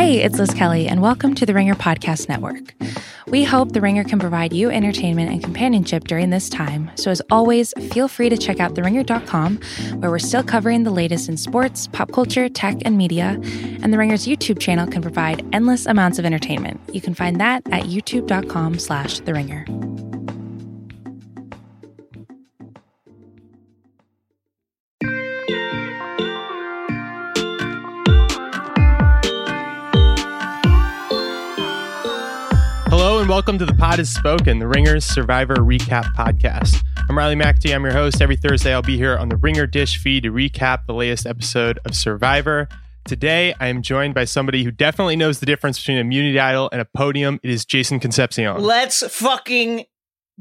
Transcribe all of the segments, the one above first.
Hey, it's Liz Kelly, and welcome to the Ringer Podcast Network. We hope the Ringer can provide you entertainment and companionship during this time. So, as always, feel free to check out theringer.com, where we're still covering the latest in sports, pop culture, tech, and media. And the Ringer's YouTube channel can provide endless amounts of entertainment. You can find that at youtube.com/slash the Ringer. Welcome to the Pod Has Spoken, the Ringers Survivor Recap Podcast. I'm Riley McAtee. I'm your host. Every Thursday, I'll be here on the Ringer Dish feed to recap the latest episode of Survivor. Today, I am joined by somebody who definitely knows the difference between a Immunity Idol and a podium. It is Jason Concepcion. Let's fucking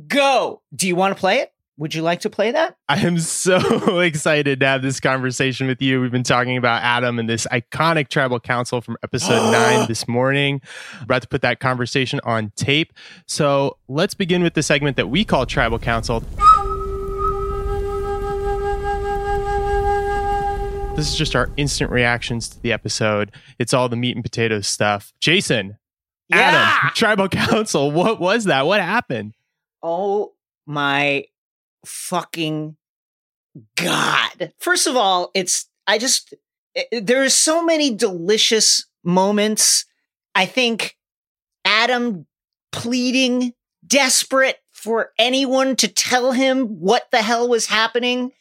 go. Do you want to play it? Would you like to play that? I am so excited to have this conversation with you. We've been talking about Adam and this iconic tribal council from episode nine this morning. About to put that conversation on tape. So let's begin with the segment that we call Tribal Council. This is just our instant reactions to the episode. It's all the meat and potatoes stuff. Jason, Adam, Tribal Council, what was that? What happened? Oh my fucking god. First of all, it's I just i- there are so many delicious moments. I think Adam pleading desperate for anyone to tell him what the hell was happening.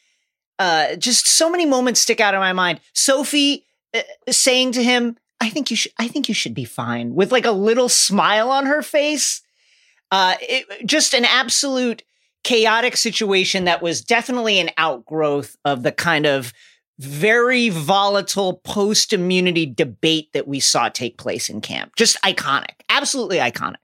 Uh just so many moments stick out in my mind. Sophie uh, saying to him, "I think you should I think you should be fine." With like a little smile on her face. Uh it, just an absolute chaotic situation that was definitely an outgrowth of the kind of very volatile post immunity debate that we saw take place in camp. Just iconic. Absolutely iconic.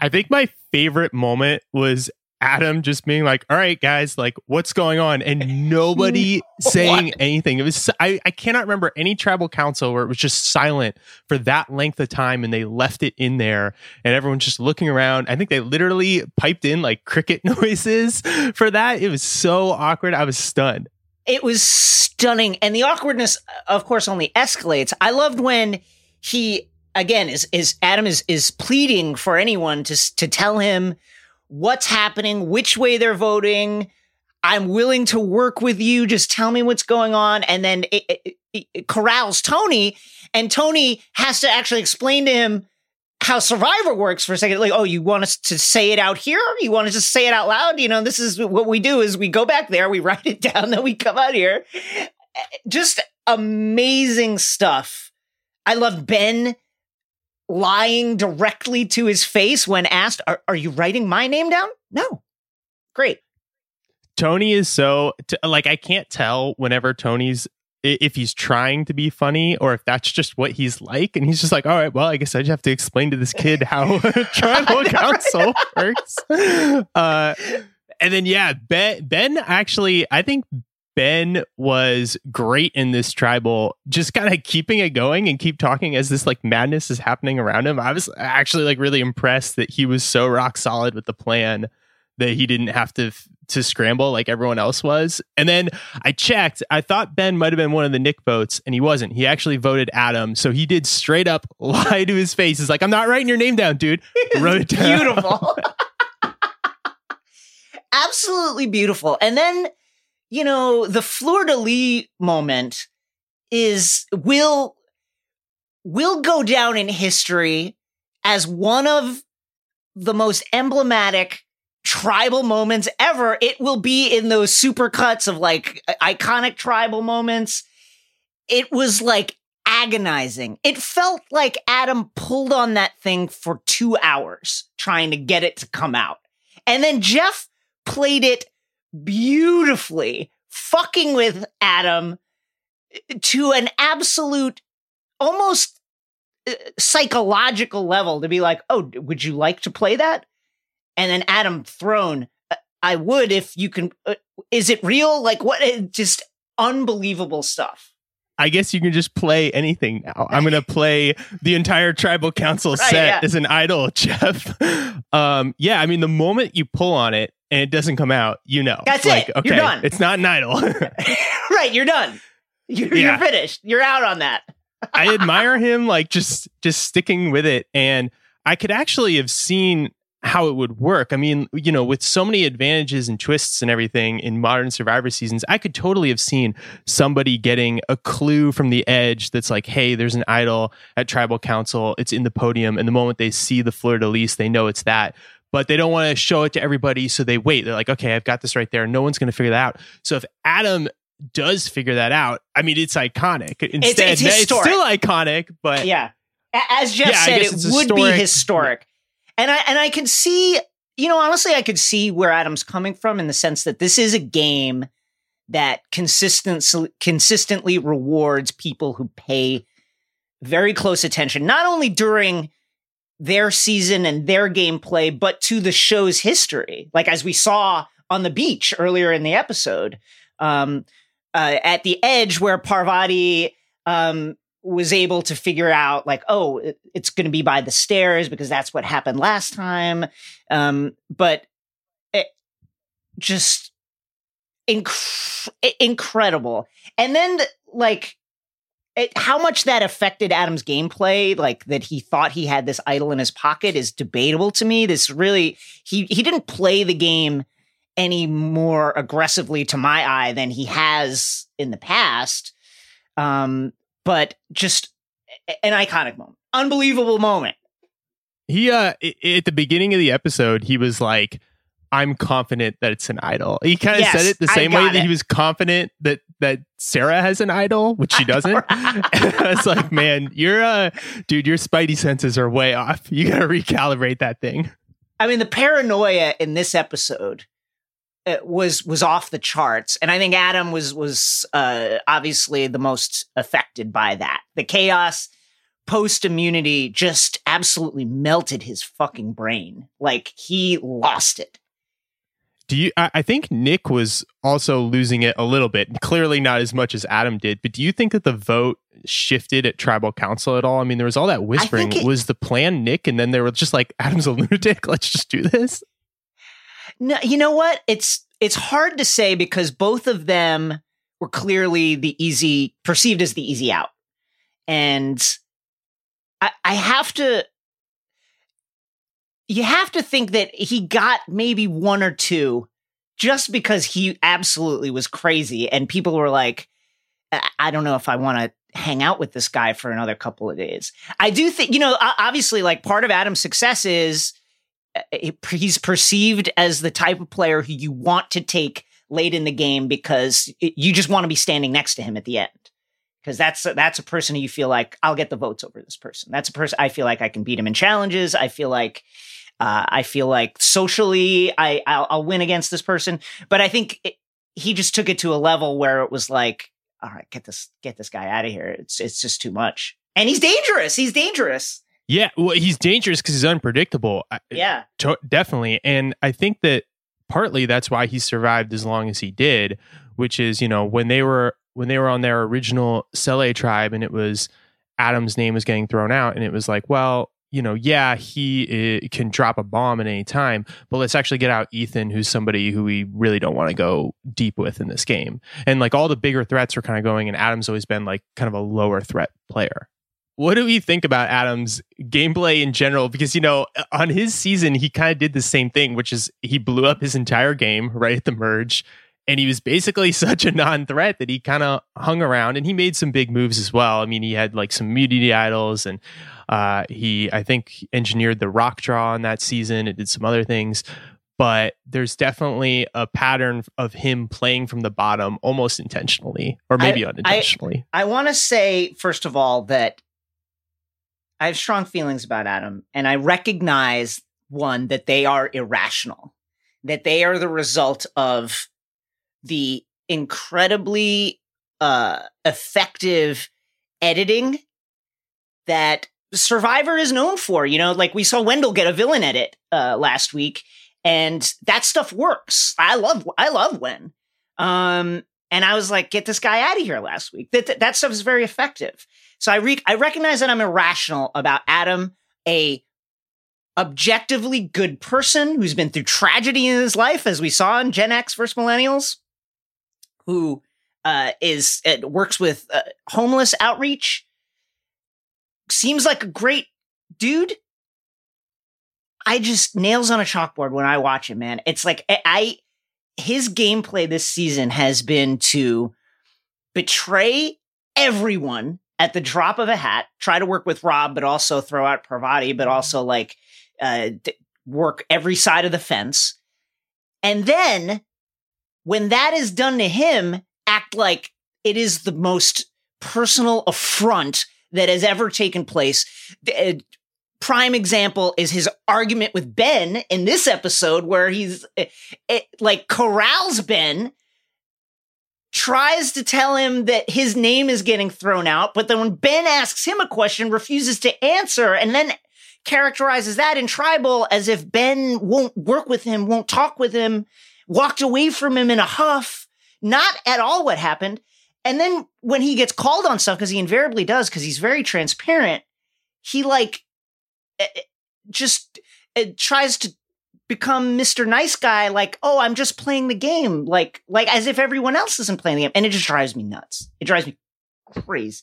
I think my favorite moment was Adam just being like, "All right, guys, like, what's going on?" and nobody saying anything. It was I, I cannot remember any tribal council where it was just silent for that length of time, and they left it in there, and everyone's just looking around. I think they literally piped in like cricket noises for that. It was so awkward. I was stunned. It was stunning. And the awkwardness, uh, of course, only escalates. I loved when he again is is Adam is is pleading for anyone to to tell him what's happening, which way they're voting. I'm willing to work with you. Just tell me what's going on. And then it, it, it- corrals Tony, and Tony has to actually explain to him how Survivor works for a second. Like, oh, you want us to say it out here? You want us to say it out loud? You know, this is what we do: is we go back there, we write it down, then we come out here. Eh, just amazing stuff. I love Ben lying directly to his face when asked, "Are, are you writing my name down?" No. Great. Tony is so t- like I can't tell whenever Tony's if he's trying to be funny or if that's just what he's like and he's just like all right well I guess I just have to explain to this kid how tribal council works uh and then yeah Ben Ben actually I think Ben was great in this tribal, just kind of keeping it going and keep talking as this like madness is happening around him. I was actually like really impressed that he was so rock solid with the plan that he didn't have to to scramble like everyone else was. And then I checked, I thought Ben might have been one of the Nick votes, and he wasn't. He actually voted Adam, so he did straight up lie to his face. He's like, "I'm not writing your name down, dude." Wrote it down. beautiful. Absolutely beautiful. And then, you know, the Fleur de Lis moment is will will go down in history as one of the most emblematic tribal moments ever. It will be in those super cuts of like iconic tribal moments. It was like agonizing. It felt like Adam pulled on that thing for two hours trying to get it to come out. And then Jeff played it beautifully, fucking with Adam to an absolute, almost uh, psychological level to be like, oh, would you like to play that? And then Adam thrown, "Uh, I would if you can. Uh, is it real? Like what? Just unbelievable stuff. I guess you can just play anything now. I'm gonna play the entire tribal council Right, set yeah. as an idol, Jeff. Um, yeah, I mean, the moment you pull on it and it doesn't come out, you know, That's like, it. Okay, You're done. It's not an idol. right, you're done. You're, Yeah. you're finished. You're out on that. I admire him like just just sticking with it and I could actually have seen how it would work. I mean, you know, with so many advantages and twists and everything in modern Survivor seasons, I could totally have seen somebody getting a clue from the edge that's like, hey, there's an idol at Tribal Council. It's in the podium. And the moment they see the fleur de lis, they know it's that. But they don't want to show it to everybody. So they wait. They're like, okay, I've got this right there. No one's going to figure that out. So if Adam does figure that out, I mean, it's iconic. Instead, it's, it's, it's still iconic, but. Yeah. As Jeff yeah, said, it would historic. be historic and I and I can see, you know, honestly, I could see where Adam's coming from in the sense that this is a game that consistently consistently rewards people who pay very close attention, not only during their season and their gameplay, but to the show's history. Like as we saw on the beach earlier in the episode, um, uh, at the edge where Parvati um, was able to figure out like oh it, it's going to be by the stairs because that's what happened last time um but it just inc- incredible and then like it, how much that affected Adam's gameplay, like that he thought he had this idol in his pocket, is debatable to me. This really he he didn't play the game any more aggressively to my eye than he has in the past. Um, but just an iconic moment, unbelievable moment. He uh at the beginning of the episode, he was like, "I'm confident that it's an idol." He kind of yes, said it the same way that he was confident that that Sarah has an idol, which she doesn't. it's like, man, you're uh dude, your spidey senses are way off. You got to recalibrate that thing. I mean, the paranoia in this episode uh, was was off the charts, and I think Adam was was uh, obviously the most affected by that. The chaos post immunity just absolutely melted his fucking brain. Like he lost it. Do you? I, I think Nick was also losing it a little bit. Clearly, not as much as Adam did. But do you think that the vote shifted at tribal council at all? I mean, there was all that whispering. It, was the plan Nick, and then they were just like, "Adam's a lunatic. Let's just do this." No, you know what? It's it's hard to say because both of them were clearly the easy perceived as the easy out. And I, I have to you have to think that he got maybe one or two just because he absolutely was crazy and people were like I don't know if I want to hang out with this guy for another couple of days. I do think, you know, obviously, like part of Adam's success is uh, he's perceived as the type of player who you want to take late in the game because you just want to be standing next to him at the end because that's that's a person who you feel like I'll get the votes over this person. That's a person I feel like I can beat him in challenges. I feel like uh, I feel like socially I I'll, I'll, win against this person. But I think it, he just took it to a level where it was like, all right, get this get this guy out of here. It's it's just too much, and he's dangerous. He's dangerous. Yeah, well, he's dangerous because he's unpredictable. Yeah, to- definitely. And I think that partly that's why he survived as long as he did, which is you know when they were when they were on their original Sele tribe and it was Adam's name was getting thrown out and it was like, well, you know, yeah, he uh, can drop a bomb at any time, but let's actually get out Ethan, who's somebody who we really don't want to go deep with in this game. And like all the bigger threats are kind of going, and Adam's always been like kind of a lower threat player what do we think about Adams gameplay in general? Because, you know, on his season, he kind of did the same thing, which is he blew up his entire game right at the merge. And he was basically such a non threat that he kind of hung around and he made some big moves as well. I mean, he had like some immunity idols and uh, he, I think, engineered the rock draw on that season. It did some other things. But there's definitely a pattern of him playing from the bottom almost intentionally or maybe I, unintentionally. I, I want to say, first of all, that I have strong feelings about Adam, and I recognize one that they are irrational, that they are the result of the incredibly uh, effective editing that Survivor is known for. You know, like we saw Wendell get a villain edit uh, last week, and that stuff works. I love, I love Wen. Um, and I was like, get this guy out of here last week. That, that, that stuff is very effective. So I re- I recognize that I'm irrational about Adam, a objectively good person who's been through tragedy in his life, as we saw in Gen X versus Millennials, who uh, is uh, works with uh, homeless outreach, seems like a great dude. I just nails on a chalkboard when I watch him, man. It's like I, his gameplay this season has been to betray everyone at the drop of a hat, try to work with Rob, but also throw out Parvati, but also like uh, work every side of the fence. And then when that is done to him, act like it is the most personal affront that has ever taken place. Uh, prime example is his argument with Ben in this episode, where he's it, uh, it, like corrals Ben, tries to tell him that his name is getting thrown out, but then when Ben asks him a question, refuses to answer, and then characterizes that in tribal as if Ben won't work with him, won't talk with him, walked away from him in a huff. Not at all what happened. And then when he gets called on stuff, because he invariably does, because he's very transparent, he like eh, eh, just uh, tries to become Mr. Nice Guy, like, oh, I'm just playing the game, like, like as if everyone else isn't playing the game, and it just drives me nuts. It drives me crazy.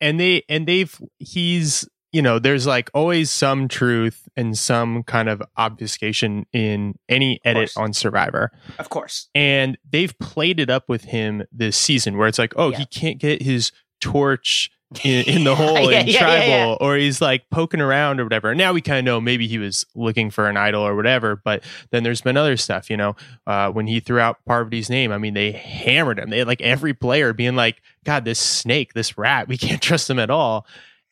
And they and they've he's you know there's like always some truth and some kind of obfuscation in any edit on Survivor, of course. And they've played it up with him this season, where it's like, oh, yeah. he can't get his torch in, in the hole yeah, in yeah, tribal or he's like poking around or whatever. Now we kind of know maybe he was looking for an idol or whatever, but then there's been other stuff, you know, uh, when he threw out Parvati's name, I mean, they hammered him. They had like every player being like, God, this snake, this rat, we can't trust him at all.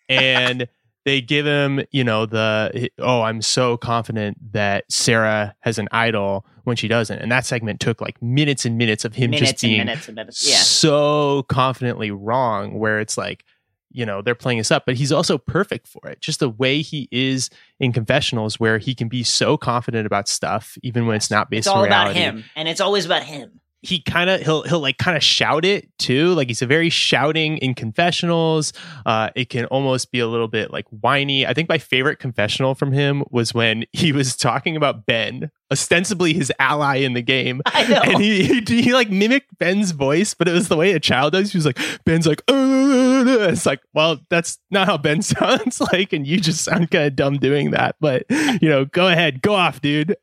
And they give him, you know, the, oh, I'm so confident that Sarah has an idol when she doesn't. And that segment took like minutes and minutes of him minutes just being minutes minutes. Yeah. so confidently wrong, where it's like, you know they're playing us up but he's also perfect for it just the way he is in confessionals where he can be so confident about stuff even when it's not based it's all on about him and it's always about him he kind of he'll he'll like kind of shout it too. Like he's a very shouting in confessionals. Uh it can almost be a little bit like whiny. I think my favorite confessional from him was when he was talking about ben ostensibly his ally in the game. I know. and he, he, he like mimicked ben's voice but it was the way a child does. He was like ben's like uh, uh, uh, it's like well that's not how ben sounds like and you just sound kind of dumb doing that. But you know go ahead. Go off dude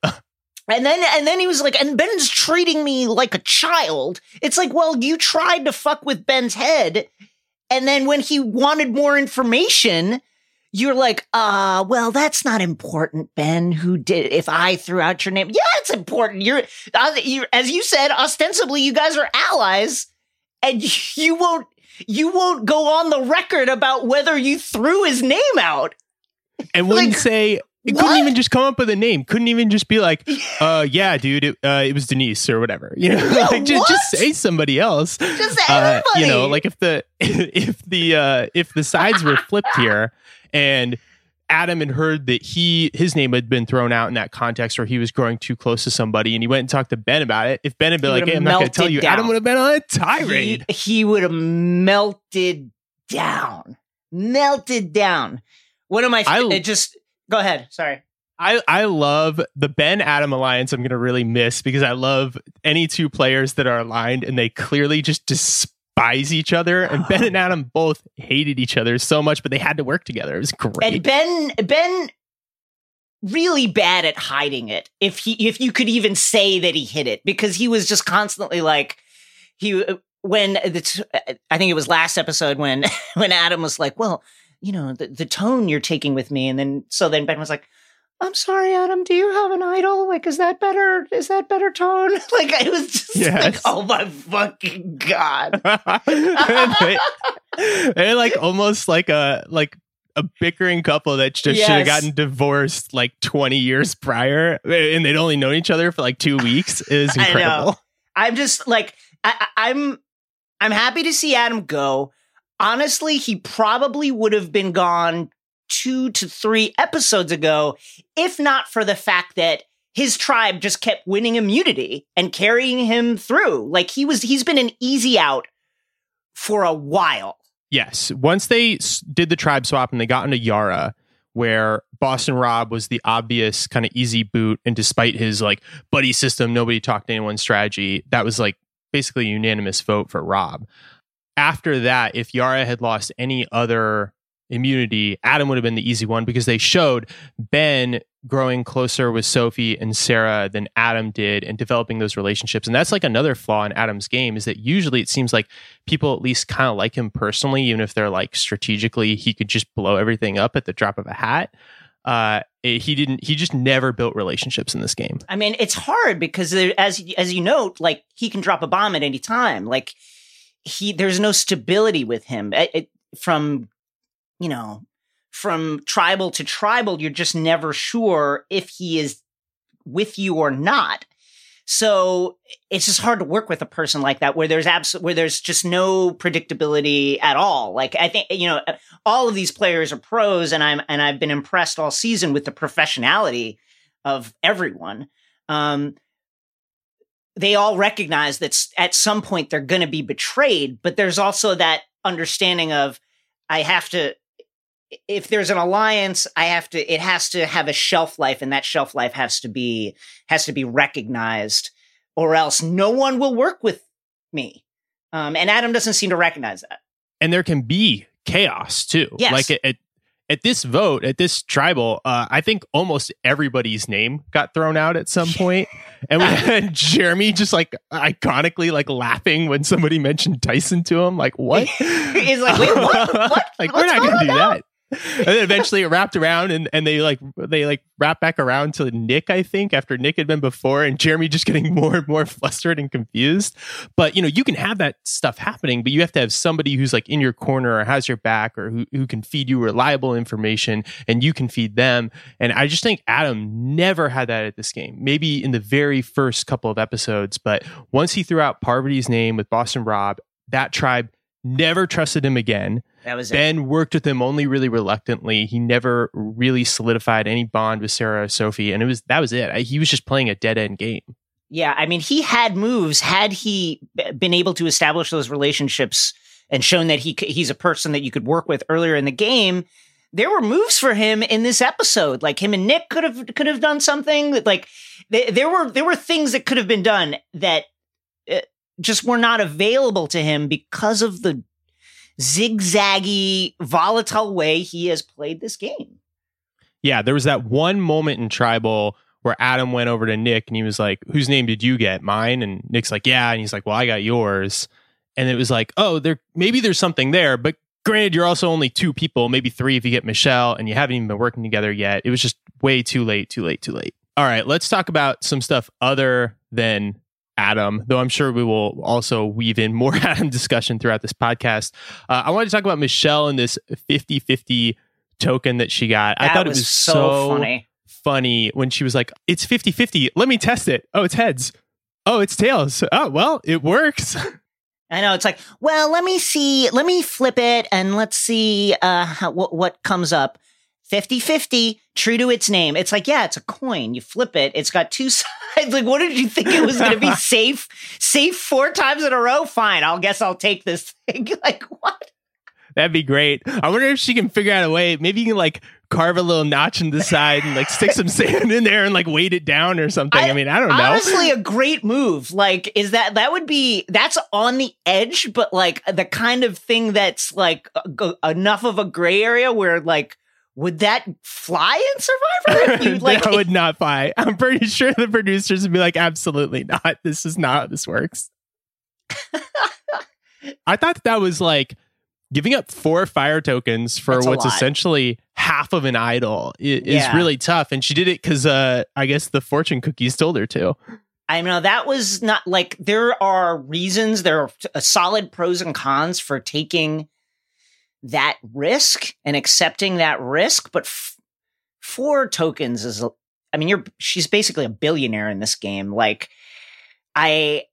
and then and then he was like, and Ben's treating me like a child. It's like, well, you tried to fuck with Ben's head. And then when he wanted more information, you're like, uh, well, that's not important, Ben. Who did if I threw out your name? Yeah, it's important. You're, uh, you're as you said, ostensibly you guys are allies, and you won't you won't go on the record about whether you threw his name out. And wouldn't like, say it what? couldn't even just come up with a name. Couldn't even just be like, uh, yeah, dude, it, uh, it was Denise or whatever. You know, yeah, like just, just, say somebody else. Just. Uh, you know, like if the if the uh, if the sides were flipped here, and Adam had heard that he his name had been thrown out in that context where he was growing too close to somebody, and he went and talked to Ben about it. If Ben had been he like, "Hey, I'm not going to tell you," down. Adam would have been on a tirade. He, he would have melted down, melted down. One of my I, it just Go ahead. Sorry. I, I love the Ben Adam alliance. I'm going to really miss because I love any two players that are aligned and they clearly just despise each other. And Ben and Adam both hated each other so much, but they had to work together. It was great. And Ben, Ben, really bad at hiding it. If he, if you could even say that he hid it, because he was just constantly like, he when the, I think it was last episode when when Adam was like, well you know, the, the tone you're taking with me. And then, so then Ben was like, I'm sorry, Adam. Do you have an idol? Like, is that better? Is that better tone? Like, I was just yes. like, oh my fucking god! they, they're like almost like a like a bickering couple that just yes. should have gotten divorced like 20 years prior, and they'd only known each other for like two weeks. Is incredible. I'm just like, I, I'm, I'm happy to see Adam go honestly, he probably would have been gone two to three episodes ago, if not for the fact that his tribe just kept winning immunity and carrying him through. Like he was, he's been an easy out for a while. Yes. Once they did the tribe swap and they got into Yara, where Boston Rob was the obvious kind of easy boot, and despite his like buddy system, nobody talked to anyone strategy, that was like basically a unanimous vote for Rob after that, if Yara had lost any other immunity, Adam would have been the easy one because they showed Ben growing closer with Sophie and Sarah than Adam did and developing those relationships. And that's like another flaw in Adam's game is that usually it seems like people at least kind of like him personally, even if they're like strategically, he could just blow everything up at the drop of a hat. Uh, he didn't. He just never built relationships in this game. I mean, it's hard because there, as as you note, like he can drop a bomb at any time. Like he, there's no stability with him. It, it, from you know, from tribal to tribal, you're just never sure if he is with you or not. So it's just hard to work with a person like that where there's abs- where there's just no predictability at all. Like I think you know all of these players are pros and I'm and I've been impressed all season with the professionality of everyone. Um they all recognize that at some point they're going to be betrayed, but there's also that understanding of I have to if there's an alliance, I have to, it has to have a shelf life and that shelf life has to be, has to be recognized or else no one will work with me. Um, and Adam doesn't seem to recognize that. And there can be chaos too. Yes. Like at, at this vote, at this tribal, uh, I think almost everybody's name got thrown out at some point. And we had Jeremy just like iconically like laughing when somebody mentioned Tyson to him. Like, what? He's like, wait, what? what? like, What's we're not going to do now? that and then eventually it wrapped around and, and they like they like wrap back around to Nick, I think, after Nick had been before, and Jeremy just getting more and more flustered and confused. But you know, you can have that stuff happening, but you have to have somebody who's like in your corner or has your back or who, who can feed you reliable information and you can feed them. And I just think Adam never had that at this game. Maybe in the very first couple of episodes, but once he threw out Parvati's name with Boston Rob, that tribe never trusted him again. That was Ben it. worked with him only really reluctantly. He never really solidified any bond with Sarah or Sophie, and it was that was it. He was just playing a dead end game. Yeah, I mean, he had moves. Had he been able to establish those relationships and shown that he he's a person that you could work with earlier in the game, there were moves for him in this episode. Like him and Nick could have could have done something. Like there were there were things that could have been done that just were not available to him because of the zigzaggy, volatile way he has played this game. Yeah, there was that one moment in Tribal where Adam went over to Nick and he was like, "Whose name did you get? Mine?" And Nick's like, "Yeah," and he's like, "Well, I got yours." And it was like, "Oh, there maybe there's something there, but granted, you're also only two people, maybe three if you get Michelle, and you haven't even been working together yet. It was just way too late, too late, too late." All right, let's talk about some stuff other than Adam, though I'm sure we will also weave in more Adam discussion throughout this podcast. Uh, I wanted to talk about Michelle and this 50 50 token that she got. That I thought was it was so so, funny. funny when she was like, It's 50 50. Let me test it. Oh, it's heads. Oh, it's tails. Oh, well, it works. I know it's like, well, let me see, let me flip it and let's see uh how, what what comes up. 50-50, true to its name. It's like, yeah, it's a coin. You flip it, it's got two sides. Like, what did you think it was going to be safe? Safe four times in a row? Fine, I'll guess I'll take this thing. like, what? That'd be great. I wonder if she can figure out a way. Maybe you can like carve a little notch in the side and like stick some sand in there and like weight it down or something. I, mean, I don't know. Honestly, a great move. Like, is that that would be that's on the edge, but like the kind of thing that's like uh, g- enough of a gray area where like would that fly in Survivor? You, like, that would not fly. I'm pretty sure the producers would be like, absolutely not. This is not how this works. I thought that was like giving up four fire tokens for That's what's essentially half of an idol is Yeah. really tough. And she did it because uh, I guess the fortune cookies told her to. I know that was not like there are reasons, there are a solid pros and cons for taking that risk and accepting that risk, but f- four tokens is, I mean, you're she's basically a billionaire in this game. Like, I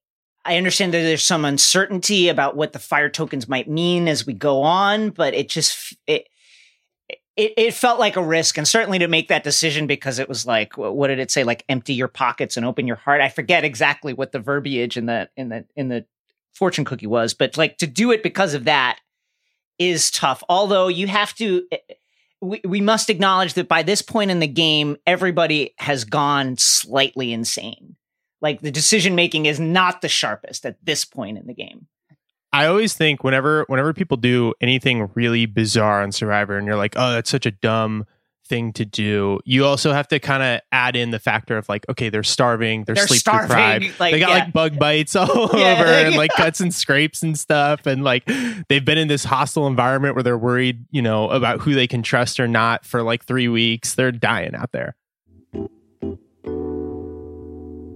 I understand that there's some uncertainty about what the fire tokens might mean as we go on, but it just it. It, it felt like a risk, and certainly to make that decision because it was like, what did it say? Like, empty your pockets and open your heart. I forget exactly what the verbiage in the in the in the fortune cookie was, but like to do it because of that is tough. Although you have to, eh, we, we must acknowledge that by this point in the game, everybody has gone slightly insane. Like the decision making is not the sharpest at this point in the game. I always think whenever whenever people do anything really bizarre on Survivor, and you're like, oh, that's such a dumb thing to do. You also have to kind of add in the factor of like, okay, they're starving, they're, They're sleep starving, deprived, like, they got yeah. like bug bites all Yeah, over and like yeah. cuts and scrapes and stuff, and like they've been in this hostile environment where they're worried, you know, about who they can trust or not for like three weeks. They're dying out there.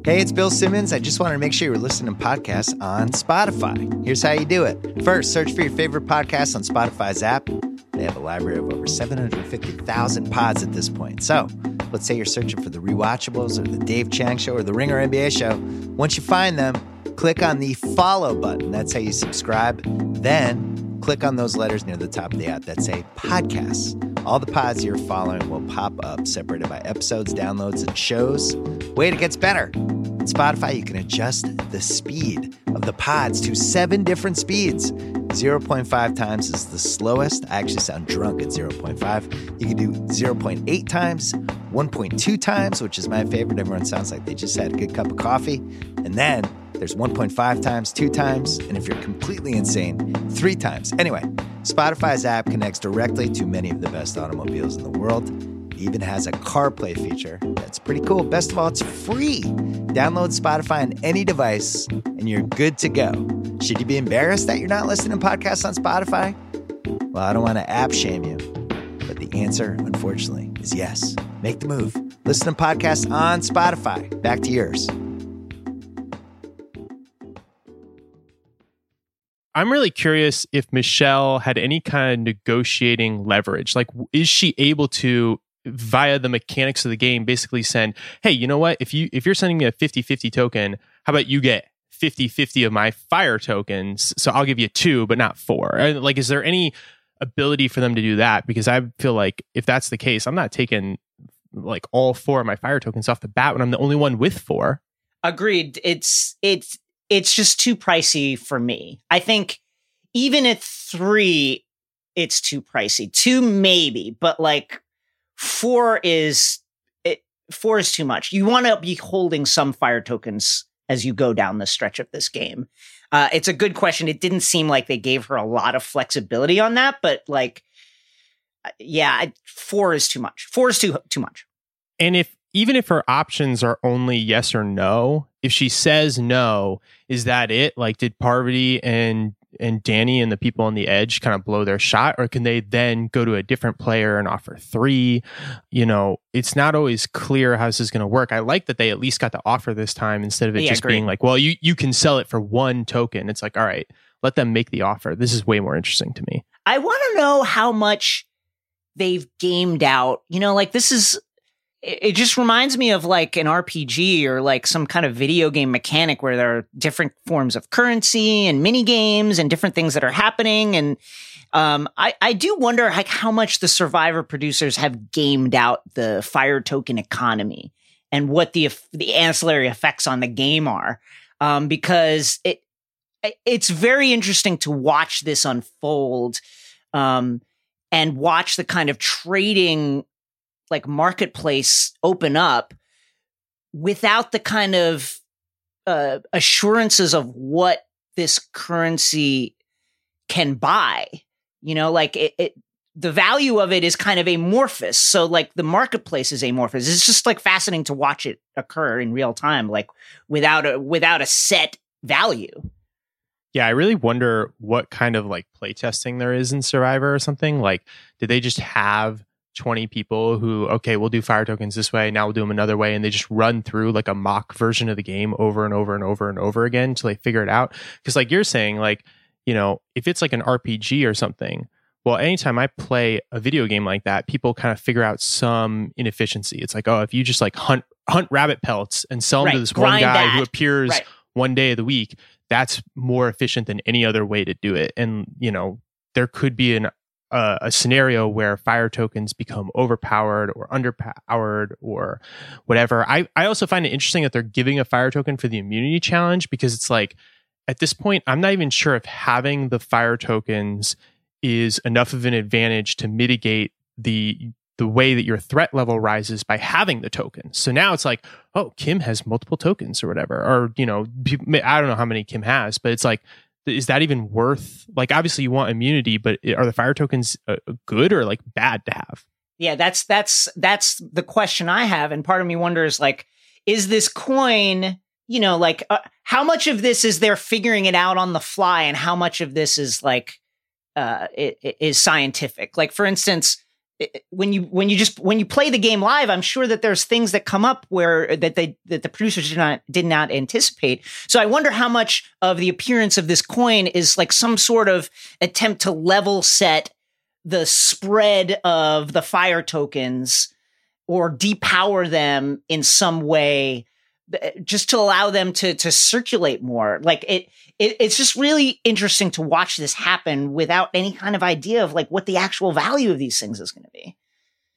Hey, it's Bill Simmons. I just wanted to make sure you were listening to podcasts on Spotify. Here's how you do it. First, search for your favorite podcast on Spotify's app. They have a library of over 750,000 pods at this point. So, let's say you're searching for the Rewatchables or the Dave Chang Show or the Ringer NBA Show. Once you find them, click on the follow button. That's how you subscribe. Then, click on those letters near the top of the app that say podcasts. All the pods you're following will pop up, separated by episodes, downloads, and shows. Wait, it gets better. In Spotify, you can adjust the speed of the pods to seven different speeds. 0.5 times is the slowest. I actually sound drunk at 0.5. You can do 0.8 times, 1.2 times, which is my favorite. Everyone sounds like they just had a good cup of coffee. And then there's 1.5 times, two times, and if you're completely insane, three times. Anyway, Spotify's app connects directly to many of the best automobiles in the world. It even has a CarPlay feature that's pretty cool. Best of all, it's free. Download Spotify on any device, and you're good to go. Should you be embarrassed that you're not listening to podcasts on Spotify? Well, I don't want to app shame you, but the answer, unfortunately, is yes. Make the move. Listen to podcasts on Spotify. Back to yours. I'm really curious if Michelle had any kind of negotiating leverage. Like, is she able to, via the mechanics of the game, basically send, hey, you know what? If you if you're sending me a 50-50 token, how about you get 50-50 of my fire tokens? So I'll give you two, but not four. And, Like, is there any ability for them to do that? Because I feel like if that's the case, I'm not taking like all four of my fire tokens off the bat when I'm the only one with four. Agreed. It's it's it's just too pricey for me. I think even at three, it's too pricey. Two maybe, but like four is it, four is too much. You want to be holding some fire tokens as you go down the stretch of this game. Uh, it's a good question. It didn't seem like they gave her a lot of flexibility on that, but like, uh, yeah, four is too much. Four is too too much. And if even if her options are only yes or no, if she says no, is that it? Like, did Parvati and and Danni and the people on the edge kind of blow their shot, or can they then go to a different player and offer three? You know, it's not always clear how this is going to work. I like that they at least got the offer this time instead of it Yeah, just being like, well, you you can sell it for one token. It's like, all right, let them make the offer. This is way more interesting to me. I want to know how much they've gamed out. You know, like this is. It just reminds me of like an RPG or like some kind of video game mechanic where there are different forms of currency and mini games and different things that are happening. And um, I I do wonder like how much the Survivor producers have gamed out the fire token economy and what the the ancillary effects on the game are, um, because it it's very interesting to watch this unfold um, and watch the kind of trading like marketplace open up without the kind of uh, assurances of what this currency can buy. You know, like it, it, the value of it is kind of amorphous. So, like the marketplace is amorphous. It's just like fascinating to watch it occur in real time, like without a without a set value. Yeah, I really wonder what kind of like playtesting there is in Survivor or something. Like, did they just have 20 people who, okay, we'll do fire tokens this way, now we'll do them another way, and they just run through like a mock version of the game over and over and over and over again until they figure it out? Because, like you're saying, like, you know, if it's like an RPG or something, well, anytime I play a video game like that, people kind of figure out some inefficiency. It's like, oh, if you just like hunt hunt rabbit pelts and sell them to Right, this one grind guy who appears Right. one day of the week, that's more efficient than any other way to do it. And you know, there could be an uh, a scenario where fire tokens become overpowered or underpowered or whatever. I I also find it interesting that they're giving a fire token for the immunity challenge because it's like at this point I'm not even sure if having the fire tokens is enough of an advantage to mitigate the the way that your threat level rises by having the tokens. So now it's like, oh, Kim has multiple tokens or whatever, or you know, I don't know how many Kim has, but it's like is that even worth like obviously you want immunity but are the fire tokens uh, good or like bad to have? Yeah that's that's that's the question i have and part of me wonders like is this coin you know like uh, how much of this is they're figuring it out on the fly and how much of this is like uh is scientific? Like for instance when you when you just when you play the game live i'm sure that there's things that come up where uh, that they that the producers did not did not anticipate. So i wonder how much of the appearance of this coin is like some sort of attempt to level set the spread of the fire tokens or depower them in some way just to allow them to to circulate more. Like it, it it's just really interesting to watch this happen without any kind of idea of like what the actual value of these things is going to be.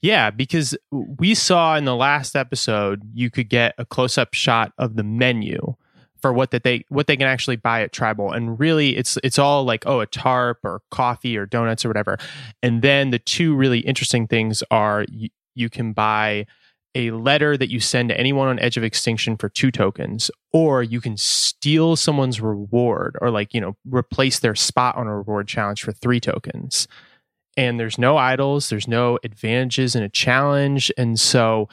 Yeah because we saw in the last episode you could get a close-up shot of the menu for what that they what they can actually buy at tribal. And really it's it's all like oh a tarp or coffee or donuts or whatever. And then the two really interesting things are you, you can buy a letter that you send to anyone on Edge of Extinction for two tokens, or you can steal someone's reward or like, you know, replace their spot on a reward challenge for three tokens. And there's no idols, there's no advantages in a challenge. And so,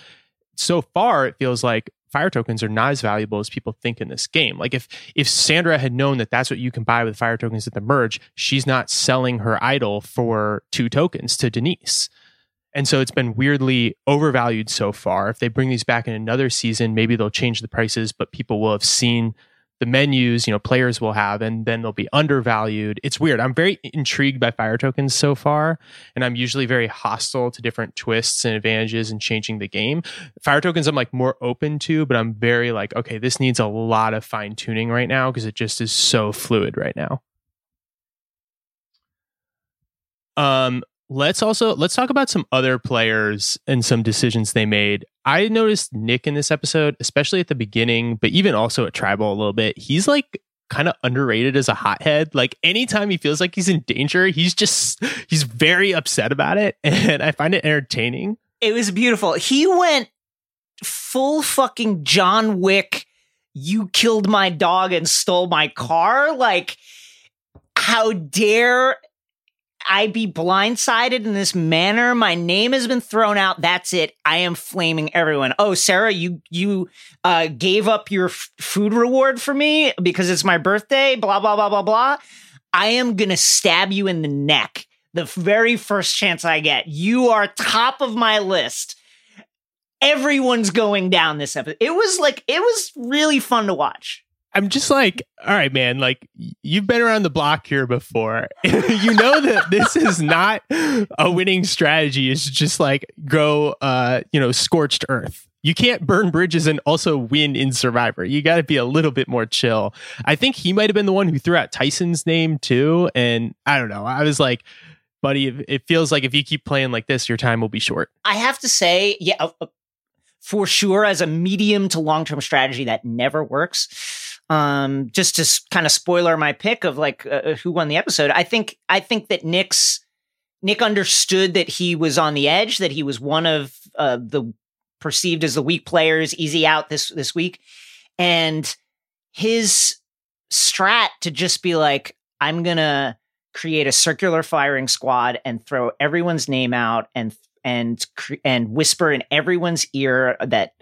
so far, it feels like fire tokens are not as valuable as people think in this game. Like if if Sandra had known that that's what you can buy with fire tokens at the merge, she's not selling her idol for two tokens to Denise. And so it's been weirdly overvalued so far. If they bring these back in another season, maybe they'll change the prices, but people will have seen the menus, you know, players will have, and then they'll be undervalued. It's weird. I'm very intrigued by fire tokens so far, and I'm usually very hostile to different twists and advantages and changing the game. Fire tokens, I'm like more open to, but I'm very like, okay, this needs a lot of fine tuning right now because it just is so fluid right now. Um, let's also let's talk about some other players and some decisions they made. I noticed nick in this episode especially at the beginning but even also at tribal a little bit he's like kind of underrated as a hothead. Like anytime he feels like he's in danger he's just he's very upset about it and i find it entertaining. It was beautiful. He went full fucking john wick you killed my dog and stole my car. Like how dare I be blindsided in this manner? My name has been thrown out. That's it. I am flaming everyone. Oh, Sarah, you you uh, gave up your f- food reward for me because it's my birthday. Blah blah blah blah blah. I am gonna stab you in the neck the very first chance I get. You are top of my list. Everyone's going down this episode. It was like it was really fun to watch. I'm just like, all right, man, like you've been around the block here before. you know that this is not a winning strategy. It's just like go, uh, you know, scorched earth. You can't burn bridges and also win in Survivor. You got to be a little bit more chill. I think he might have been the one who threw out Tyson's name too. And I don't know. I was like, buddy, it feels like if you keep playing like this, your time will be short. I have to say, yeah, uh, uh, for sure, as a medium to long term strategy, that never works um, just to kind of spoiler my pick of like uh, uh, who won the episode. I think I think that Nick's Nick understood that he was on the edge, that he was one of uh, the perceived as the weak players, easy out this this week, and his strat to just be like, I'm gonna create a circular firing squad and throw everyone's name out and and and whisper in everyone's ear that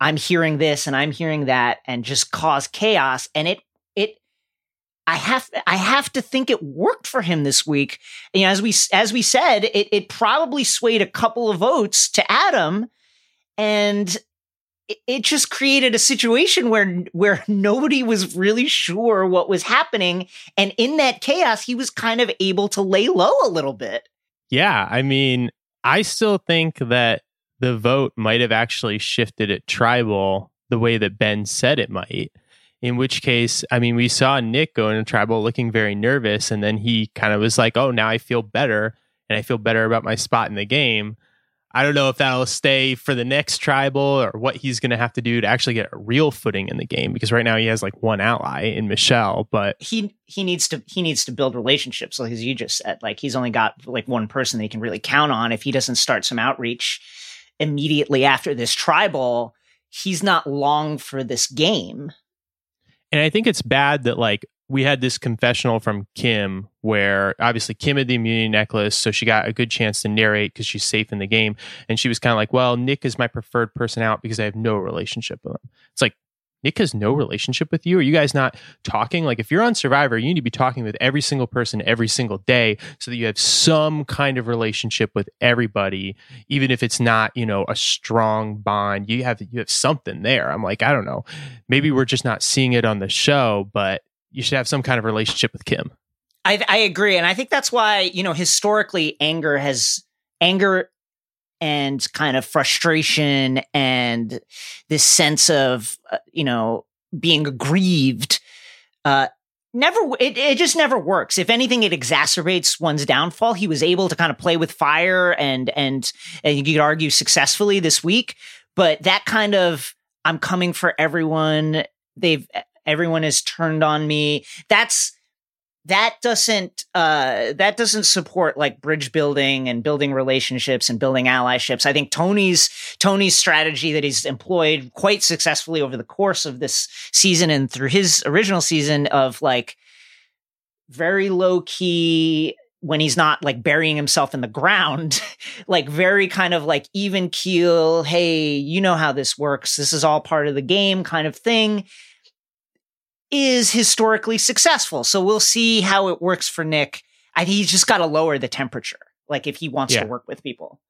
I'm hearing this and I'm hearing that and just cause chaos. And it, it, I have, I have to think it worked for him this week. You know, as we, as we said, it, it probably swayed a couple of votes to Adam and it, just created a situation where, where nobody was really sure what was happening. And in that chaos, he was kind of able to lay low a little bit. Yeah. I mean, I still think that the vote might have actually shifted at tribal the way that Ben said it might. In which case, I mean, we saw Nick go into tribal looking very nervous, and then he kind of was like, "Oh, now I feel better, and I feel better about my spot in the game." I don't know if that'll stay for the next tribal or what he's going to have to do to actually get a real footing in the game because right now he has like one ally in Michelle, but he he needs to he needs to build relationships like as you just said. Like he's only got like one person that he can really count on if he doesn't start some outreach immediately after this tribal, he's not long for this game. And I think it's bad that like we had this confessional from Kim where obviously Kim had the immunity necklace, so she got a good chance to narrate because she's safe in the game. And she was kind of like, Well, Nick is my preferred person out because I have no relationship with him. It's like, Nick has no mm-hmm. relationship with you? Are you guys not talking? Like, if you're on Survivor, you need to be talking with every single person every single day so that you have some kind of relationship with everybody, even if it's not, you know, a strong bond. You have you have something there. I'm like, I don't know. Maybe we're just not seeing it on the show, but you should have some kind of relationship with Kim. I, I agree, and I think that's why you know historically anger has anger and kind of frustration and this sense of uh, you know being aggrieved uh never it, it just never works. If anything it exacerbates one's downfall. He was able to kind of play with fire and and and you could argue successfully this week but that kind of i'm coming for everyone. They've everyone has turned on me that's that doesn't uh that doesn't support like bridge building and building relationships and building allyships i think tony's tony's strategy that he's employed quite successfully over the course of this season and through his original season of like very low key when he's not like burying himself in the ground, like very kind of like even keel, hey, you know how this works. This is all part of the game kind of thing is historically successful. So we'll see how it works for Nick. I think he's just got to lower the temperature, like if he wants Yeah. to work with people.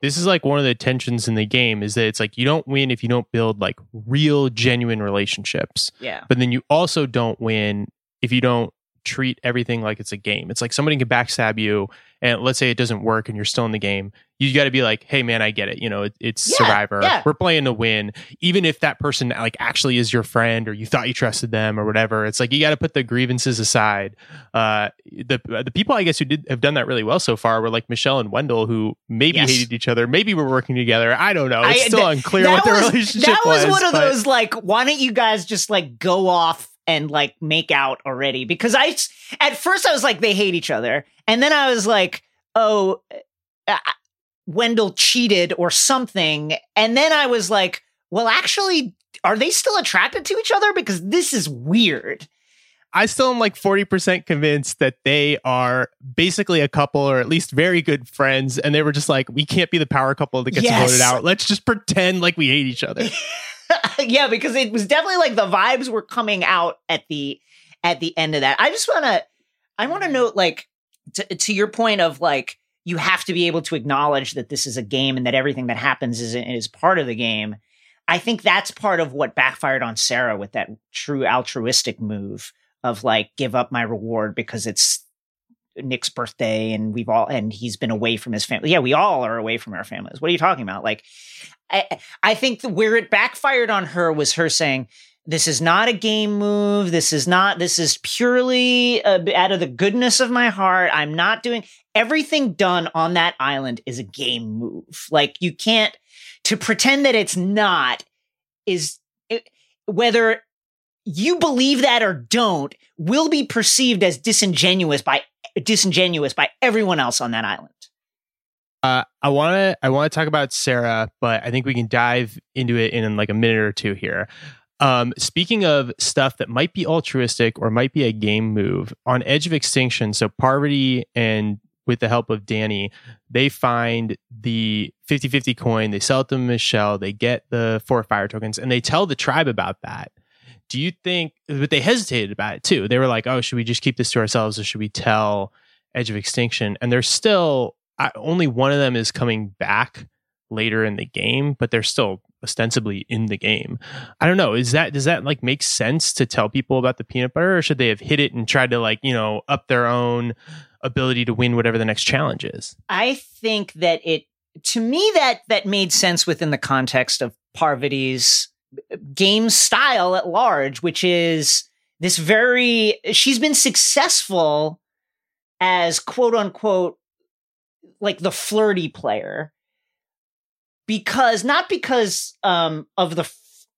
This is like one of the tensions in the game is that it's like you don't win if you don't build like real, genuine relationships. Yeah. but then you also don't win if you don't treat everything like it's a game. It's like somebody can backstab you, and let's say it doesn't work, and you're still in the game. You got to be like, "Hey, man, I get it. You know, it, it's Yeah, Survivor. yeah. We're playing to win." Even if that person like actually is your friend, or you thought you trusted them, or whatever, it's like you got to put the grievances aside. Uh, the the people I guess who did have done that really well so far were like Michelle and Wendell, who maybe Yes. hated each other, maybe were working together. I don't know. It's I- still that- unclear what their relationship was, That was, was. one of but- those like, why don't you guys just like go off and like make out already? Because I at first I was like they hate each other, and then I was like, oh, uh, Wendell cheated or something, and then I was like, well, actually, are they still attracted to each other? Because this is weird. I still am like 40% convinced that they are basically a couple or at least very good friends. And they were just like, we can't be the power couple that gets Yes. voted out. Let's just pretend like we hate each other. yeah, because it was definitely like the vibes were coming out at the at the end of that. I just want to I want to mm-hmm. note like to, to your point of like you have to be able to acknowledge that this is a game and that everything that happens is is part of the game. I think that's part of what backfired on Sarah with that true altruistic move of like give up my reward because it's Nick's birthday and we've all and he's been away from his family. Yeah, we all are away from our families. What are you talking about? Like I I think where it backfired on her was her saying this is not a game move. This is not this is purely uh, out of the goodness of my heart. I'm not doing everything done on that island is a game move. Like you can't to pretend that it's not is it, whether you believe that or don't will be perceived as disingenuous by disingenuous by everyone else on that island. Uh, I want to I want to talk about Sarah, but I think we can dive into it in like a minute or two here. Um, speaking of stuff that might be altruistic or might be a game move on Edge of Extinction, so Parvati and with the help of Danni, they find the 50-50 coin, they sell it to Michelle, they get the four fire tokens, and they tell the tribe about that. Do you think but they hesitated about it too? They were like, Oh, should we just keep this to ourselves or should we tell Edge of Extinction? And they're still I, only one of them is coming back later in the game, but they're still ostensibly in the game. I don't know. Is that does that like make sense to tell people about the peanut butter, or should they have hit it and tried to like you know up their own ability to win whatever the next challenge is? I think that it to me that that made sense within the context of Parvati's game style at large, which is this very she's been successful as quote unquote like the flirty player. Because not because um of the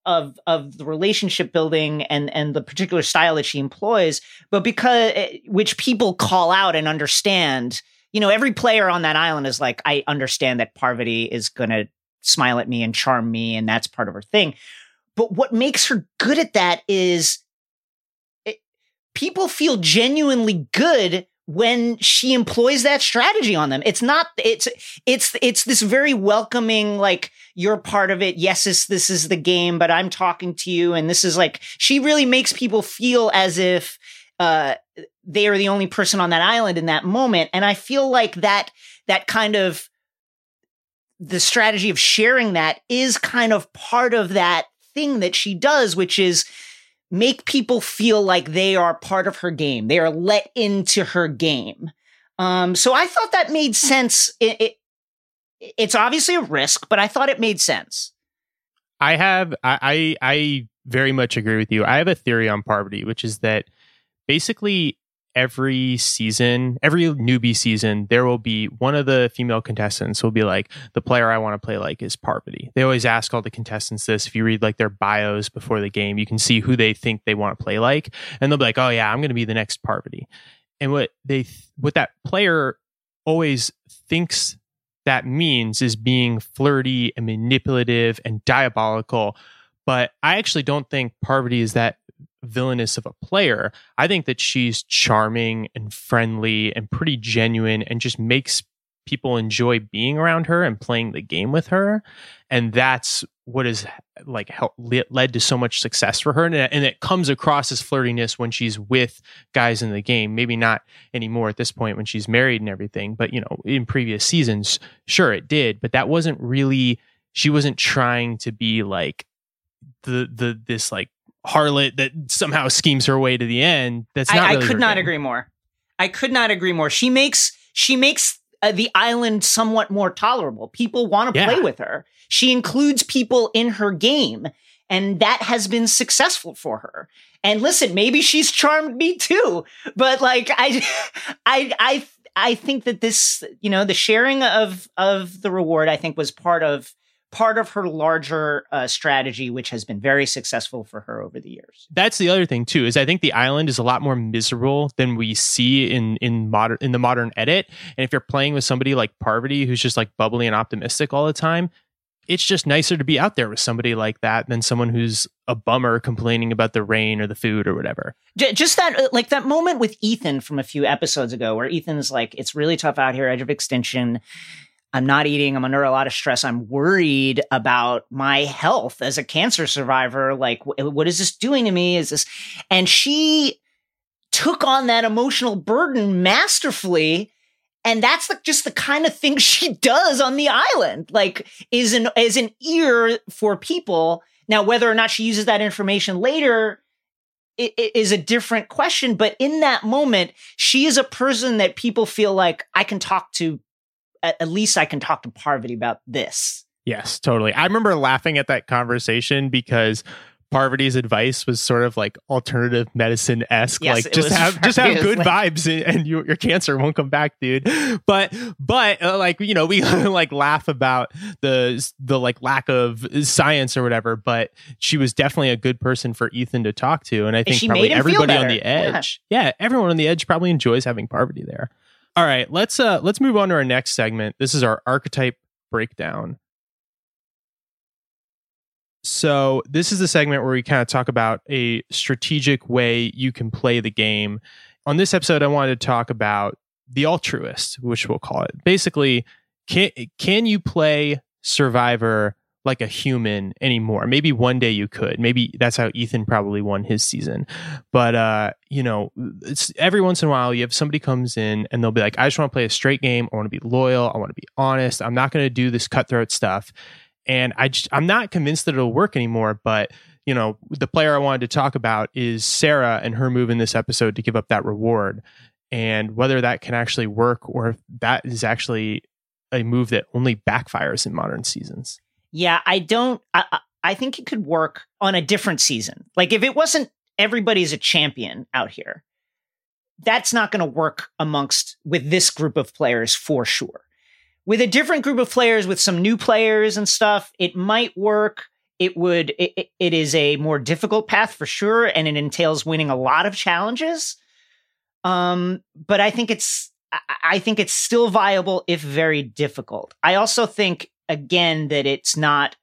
of of the relationship building and and the particular style that she employs but because eh, which people call out and understand. You know every player on that island is like i understand that parvati is going to smile at me and charm me and that's part of her thing but what makes her good at that is it, people feel genuinely good when she employs that strategy on them. It's not, it's, it's, it's this very welcoming, like, you're part of it. Yes, this, this is the game, but I'm talking to you. And this is like, she really makes people feel as if, uh, they are the only person on that island in that moment. And I feel like that, that kind of, the strategy of sharing that is kind of part of that thing that she does, which is, make people feel like they are part of her game. They are let into her game. Um, so I thought that made sense. It, it, it's obviously a risk, but I thought it made sense. I have I, I I very much agree with you. I have a theory on Parvati, which is that basically every season, every newbie season, there will be one of the female contestants will be like, the player I want to play like is Parvati. They always ask all the contestants this. If you read like their bios before the game, you can see who they think they want to play like. And they'll be like, oh yeah, I'm going to be the next Parvati. And what they, th- what that player always thinks that means is being flirty and manipulative and diabolical. But I actually don't think Parvati is that villainous of a player. I think that she's charming and friendly and pretty genuine and just makes people enjoy being around her and playing the game with her. And that's what has like helped, led to so much success for her. And it, and it comes across as flirtiness when she's with guys in the game. Maybe not anymore at this point when she's married and everything, but you know, in previous seasons, sure it did, but that wasn't really, she wasn't trying to be like the, the, this like harlot that somehow schemes her way to the end. That's not. I, really I could not game. agree more. I could not agree more. She makes she makes uh, the island somewhat more tolerable. People want to Yeah. play with her. She includes people in her game, and that has been successful for her. And listen, maybe she's charmed me too, but like I, I, I, I think that this, you know, the sharing of of the reward, I think, was part of part of her larger uh, strategy, which has been very successful for her over the years. That's the other thing too. Is I think the island is a lot more miserable than we see in in modern in the modern edit. And if you're playing with somebody like Parvati, who's just like bubbly and optimistic all the time, it's just nicer to be out there with somebody like that than someone who's a bummer complaining about the rain or the food or whatever. Just that uh, like that moment with Ethan from a few episodes ago where Ethan's like it's really tough out here edge of extinction I'm not eating I'm under a lot of stress I'm worried about my health as a cancer survivor like wh- eh, what is this doing to me is this and she took on that emotional burden masterfully and that's the, just the kind of thing she does on the island like is an is an ear for people now whether or not she uses that information later i- i- is a different question. But in that moment, she is a person that people feel like I can talk to. At, least I can talk to Parvati about this. Yes, totally. I remember laughing at that conversation because Parvati's advice was sort of like alternative medicine esque, Yes, like just have just have good like- vibes and, and you, your cancer won't come back, dude. But but uh, like you know we like laugh about the the like lack of science or whatever. But she was definitely a good person for Ethan to talk to, and I think she probably everybody on the edge, yeah. everyone on the edge probably enjoys having Parvati there. All right, let's uh let's move on to our next segment. This is our archetype breakdown. So, this is the segment where we kind of talk about a strategic way you can play the game. On this episode, I wanted to talk about the altruist, which we'll call it. Basically, can can you play Survivor like a human anymore? Maybe one day you could. Maybe that's how Ethan probably won his season. But uh, you know, it's every once in a while you have somebody comes in and they'll be like, I just want to play a straight game. I want to be loyal. I want to be honest. I'm not going to do this cutthroat stuff and I just, I'm not convinced that it'll work anymore. But you know, the player I wanted to talk about is Sarah and her move in this episode to give up that reward, and whether that can actually work or if that is actually a move that only backfires in modern seasons. Yeah, I don't. I, I- think it could work on a different season. Like if it wasn't everybody's a champion out here, that's not going to work amongst with this group of players for sure. With a different group of players, with some new players and stuff, it might work. It would. It, it- is a more difficult path for sure, and it entails winning a lot of challenges. Um, but I think it's. I think it's still viable if very difficult. I also think again that it's not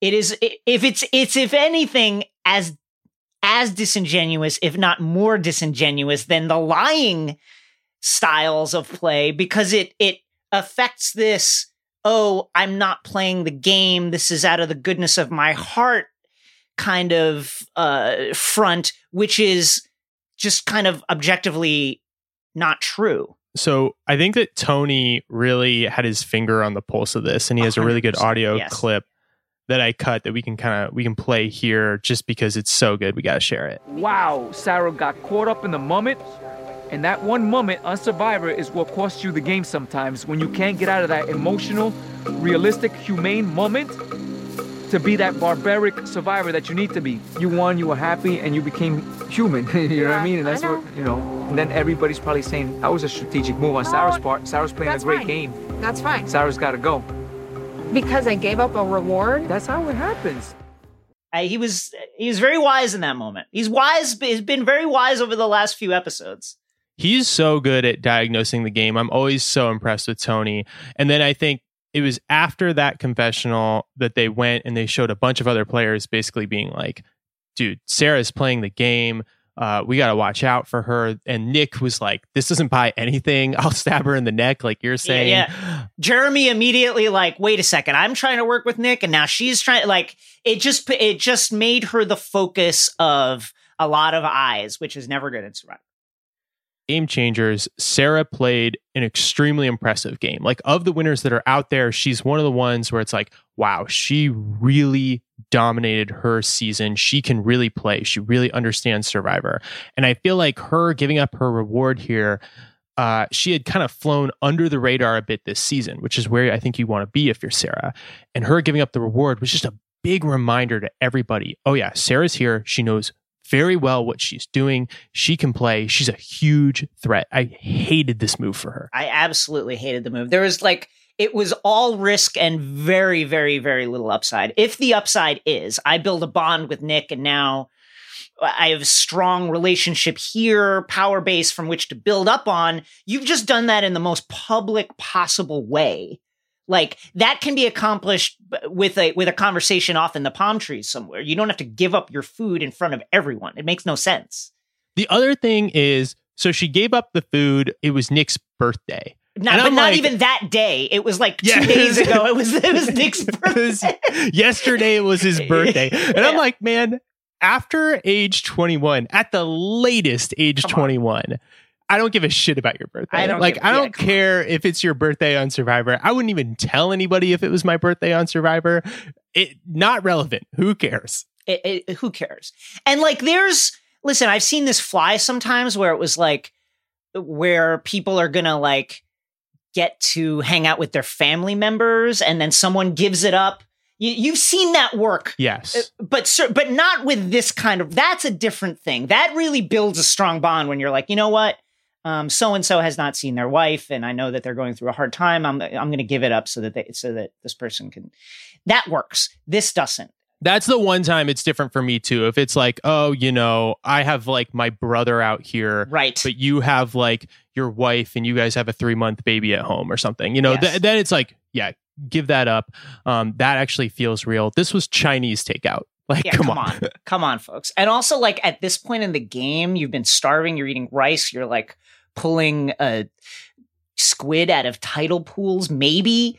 it is if it's it's if anything as as disingenuous, if not more disingenuous than the lying styles of play because it it affects this oh i'm not playing the game this is out of the goodness of my heart kind of uh front which is just kind of objectively not true So I think that Tony really had his finger on the pulse of this, and he has a really good audio yes. clip that I cut that we can kind of we can play here just because it's so good. We got to share it. Wow, Sarah got caught up in the moment. And that one moment on Survivor is what costs you the game sometimes when you can't get out of that emotional, realistic, humane moment to be that barbaric survivor that you need to be. You won, you were happy, and you became human. you know what I mean? And that's what, you know. And then everybody's probably saying that was a strategic move on No, Sarah's part. Sarah's playing a great fine. game. That's fine. Sarah's got to go. Because I gave up a reward. That's how it happens. Uh, he was he was very wise in that moment he's wise he's been very wise over the last few episodes He's so good at diagnosing the game. I'm always so impressed with Tony. And then I think it was after that confessional that they went and they showed a bunch of other players basically being like, dude, Sarah's playing the game. Uh, we got to watch out for her. And Nick was like, this doesn't buy anything. I'll stab her in the neck, like you're saying. yeah. Jeremy immediately like, wait a second, I'm trying to work with Nick, and now she's trying. Like, it just it just made her the focus of a lot of eyes, which is never good in Survivor. Game changers, Sarah played an extremely impressive game. Like, of the winners that are out there, she's one of the ones where it's like, wow, she really dominated her season. She can really play. She really understands Survivor. And I feel like her giving up her reward here, uh, she had kind of flown under the radar a bit this season, which is where I think you want to be if you're Sarah. And her giving up the reward was just a big reminder to everybody oh, yeah, Sarah's here. She knows very well what she's doing. She can play. She's a huge threat. I hated this move for her. I absolutely hated the move. There was like it was all risk and very, very, very little upside. If the upside is, I build a bond with Nick, and now I have a strong relationship here, power base from which to build up on. You've just done that in the most public possible way. Like that can be accomplished uh, with a with a conversation off in the palm trees somewhere. You don't have to give up your food in front of everyone. It makes no sense. The other thing is, so she gave up the food. It was Nick's birthday. Not, but I'm not like- even that day. It was like two Yeah. days ago. It was it was Nick's It was- birthday. yesterday was his birthday. And I'm like, man, after age 21, at the latest age Come on. 21, I don't give a shit about your birthday. I don't like I don't care if it's your birthday on Survivor. I wouldn't even tell anybody if it was my birthday on Survivor. It not relevant. Who cares? It- it- who cares? And like, there's listen. I've seen this fly sometimes where it was like where people are gonna like get to hang out with their family members, and then someone gives it up. You, you've seen that work. Yes. Uh, but cer- but not with this kind of that's a different thing that really builds a strong bond when you're like you know what so and so has not seen their wife and i know that they're going through a hard time i'm i'm going to give it up so that they so that this person can that works this doesn't That's the one time it's different for me too. If it's like, oh, you know, I have like my brother out here, right but you have like your wife and you guys have a three month baby at home or something, you know, Yes. th- then it's like, yeah, give that up. Um, that actually feels real. This was Chinese takeout. Like, yeah come, come, on. on. come on folks and also like at this point in the game you've been starving you're eating rice you're like pulling a squid out of tidal pools maybe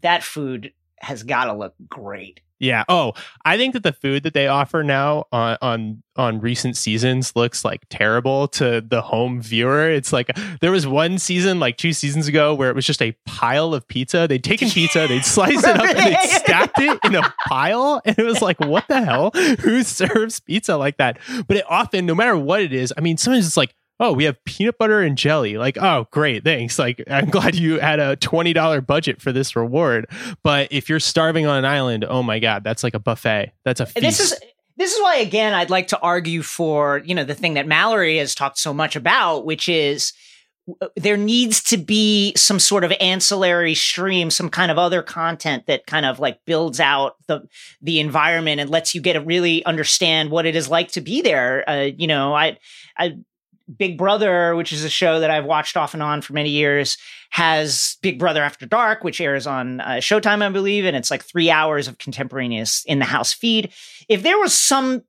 that food has got to look great Yeah. Oh, I think that the food that they offer now on on on recent seasons looks like terrible to the home viewer. It's like there was one season like two seasons ago where it was just a pile of pizza. They'd taken pizza, they'd sliced it up and they'd stacked it in a pile. And it was like, what the hell? Who serves pizza like that? But it often, no matter what it is, I mean, sometimes it's like, oh, we have peanut butter and jelly. Like, oh, great, thanks. Like, I'm glad you had a $20 budget for this reward. But if you're starving on an island, oh my God, that's like a buffet. That's a feast. This is this is why again I'd like to argue for you know the thing that Mallory has talked so much about, which is there needs to be some sort of ancillary stream, some kind of other content that kind of like builds out the the environment and lets you get to really understand what it is like to be there. Uh, you know, I I Big Brother, which is a show that I've watched off and on for many years, has Big Brother After Dark, which airs on uh, Showtime, I believe, and it's like three hours of contemporaneous in the house feed. If there was some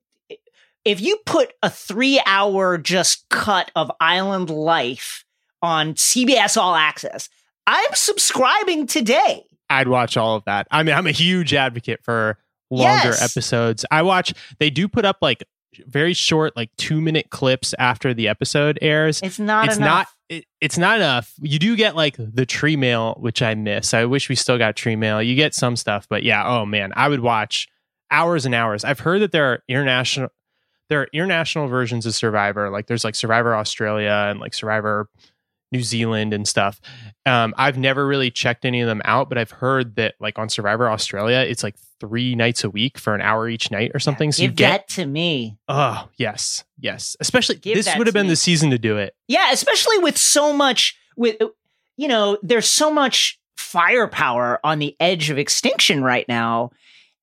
if you put a three hour just cut of island life on CBS All Access, I'm subscribing today. I'd watch all of that. I mean, I'm a huge advocate for longer Yes. episodes. I watch, they do put up like very short, like two minute clips after the episode airs. It's not it's enough. not it, it's not enough. You do get like the tree mail which i miss. I wish we still got tree mail. You get some stuff but yeah oh man i would watch hours and hours. I've heard that there are international there are international versions of survivor. Like there's like survivor australia and like survivor new zealand and stuff um, i've never really checked any of them out but i've heard that like on survivor australia it's like three nights a week for an hour each night or something so you get that to me. oh yes yes especially Give this would have been me. the season to do it Yeah, especially with so much with you know, there's so much firepower on the edge of extinction right now.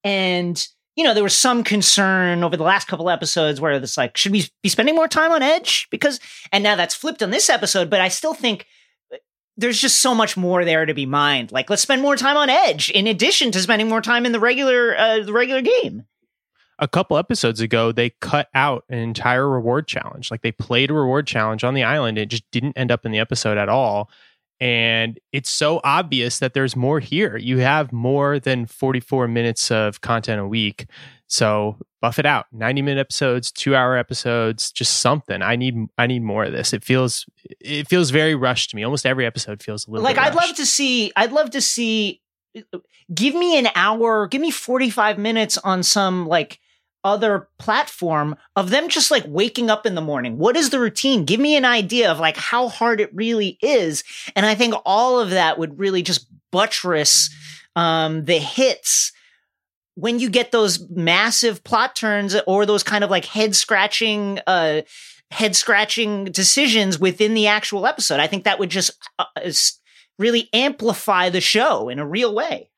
And you know, there was some concern over the last couple episodes where it's like, should we be spending more time on Edge? Because and now that's flipped on this episode, but I still think uh, there's just so much more there to be mined. Like, let's spend more time on Edge in addition to spending more time in the regular uh, the regular game. a couple episodes ago they cut out an entire reward challenge like they played a reward challenge on the island it just didn't end up in the episode at all and it's so obvious that there's more here. You have more than 44 minutes of content a week. So buff it out. 90 minute episodes 2 hour episodes just something. I need i need more of this. It feels it feels very rushed to me. Almost every episode feels a little like i'd love to see i'd love to see give me an hour give me 45 minutes on some like other platform of them just like waking up in the morning. What is the routine? Give me an idea of like how hard it really is. And i think all of that would really just buttress um the hits when you get those massive plot turns or those kind of like head scratching uh head scratching decisions within the actual episode. I think that would just uh, really amplify the show in a real way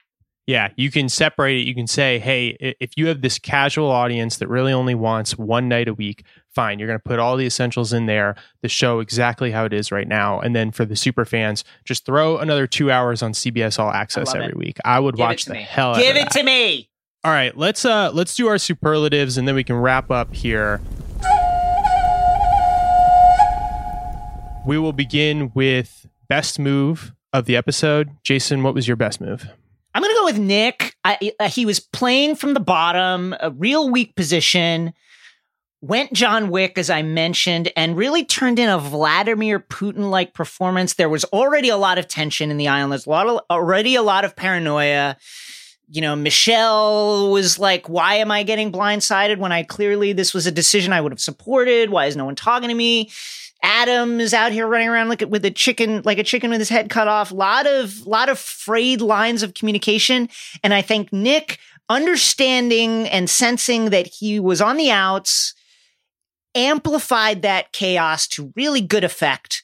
Yeah, you can separate it. You can say, hey, if you have this casual audience that really only wants one night a week, fine. You're going to put all the essentials in there, the show exactly how it is right now. And then for the super fans, just throw another two hours on CBS All Access every it. week. I would Give watch the me. hell out give of it that. to me All right, let's uh let's do our superlatives and then we can wrap up here. We will begin with best move of the episode. Jason, what was your best move? I'm going to go with Nick. I, uh, he was playing from the bottom, a real weak position. Went John Wick, as I mentioned, and really turned in a Vladimir Putin like performance. There was already a lot of tension in the island. There's a lot of, already a lot of paranoia. You know, Michelle was like, Why am I getting blindsided when I clearly this was a decision I would have supported? Why is no one talking to me? Adam is out here running around like with a chicken, like a chicken with his head cut off. Lot of, lot of frayed lines of communication. And I think Nick understanding and sensing that he was on the outs amplified that chaos to really good effect.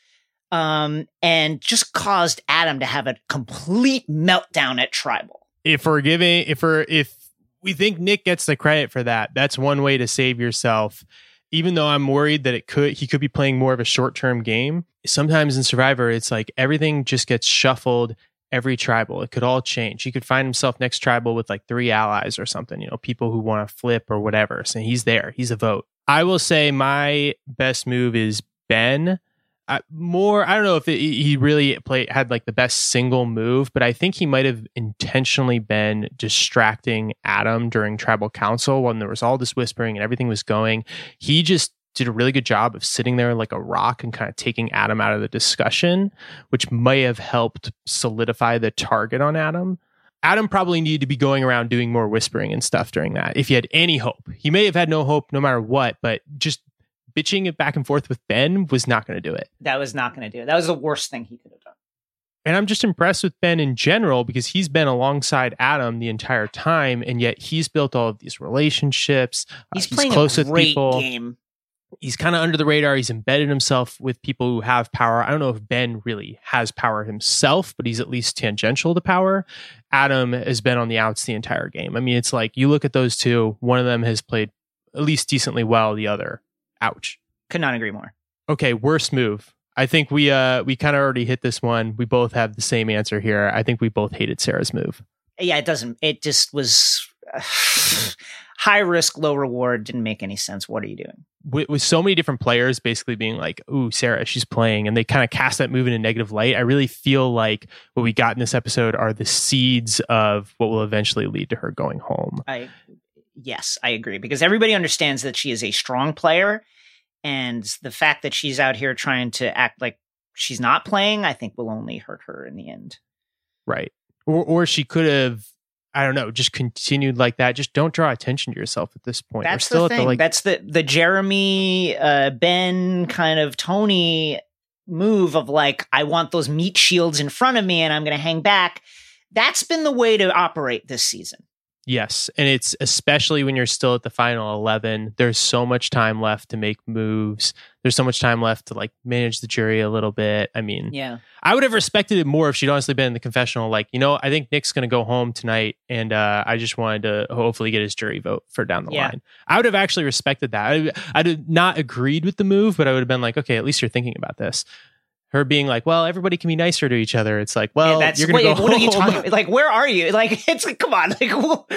Um, and just caused Adam to have a complete meltdown at tribal. if we're giving if we're if we think Nick gets the credit for that, that's one way to save yourself. Even though I'm worried that it could he could be playing more of a short-term game. Sometimes in Survivor, it's like everything just gets shuffled every tribal. It could all change. He could find himself next tribal with like three allies or something, you know, people who want to flip or whatever. So he's there. He's a vote. I will say my best move is Ben. I, more, I don't know if it, he really played had like the best single move, but I think he might have intentionally been distracting Adam during tribal council when there was all this whispering and everything was going. He just did a really good job of sitting there like a rock and kind of taking Adam out of the discussion, which may have helped solidify the target on Adam. Adam probably needed to be going around doing more whispering and stuff during that if he had any hope. He may have had no hope no matter what, but just bitching it back and forth with Ben was not going to do it. That was not going to do it. That was the worst thing he could have done. And I'm just impressed with Ben in general because he's been alongside Adam the entire time, and yet he's built all of these relationships. Uh, He's playing close a with great people. game. He's kind of under the radar. He's embedded himself with people who have power. I don't know if Ben really has power himself, but he's at least tangential to power. Adam has been on the outs the entire game. I mean, it's like you look at those two, one of them has played at least decently well, the other, ouch. Could not agree more. Okay, worst move. I think we uh we kind of already hit this one. We both have the same answer here. I think we both hated Sarah's move. Yeah, it doesn't. It just was. high risk, low reward didn't make any sense. What are you doing? with, with so many different players basically being like, "Ooh, Sarah, she's playing," and they kind of cast that move in a negative light. I really feel like what we got in this episode are the seeds of what will eventually lead to her going home. I yes, I agree because everybody understands that she is a strong player, and the fact that she's out here trying to act like she's not playing, I think, will only hurt her in the end. Right. Or or she could have I don't know, just continued like that. Just don't draw attention to yourself at this point. We're That's still the at thing. the like That's the the Jeremy uh, Ben kind of Tony move of like I want those meat shields in front of me and I'm going to hang back. That's been the way to operate this season. Yes, and it's especially when you're still at the final 11, there's so much time left to make moves. There's so much time left to like manage the jury a little bit. I mean, Yeah. I would have respected it more if she'd honestly been in the confessional like, you know, I think Nick's going to go home tonight and uh, I just wanted to hopefully get his jury vote for down the Yeah. line. I would have actually respected that. I, I'd have not agreed with the move, but I would have been like, okay, at least you're thinking about this. Her being like, well, everybody can be nicer to each other. It's like, well, Yeah, that's you're going to wait, go what home. are you talking about? Like, where are you? Like, it's like, come on. Like,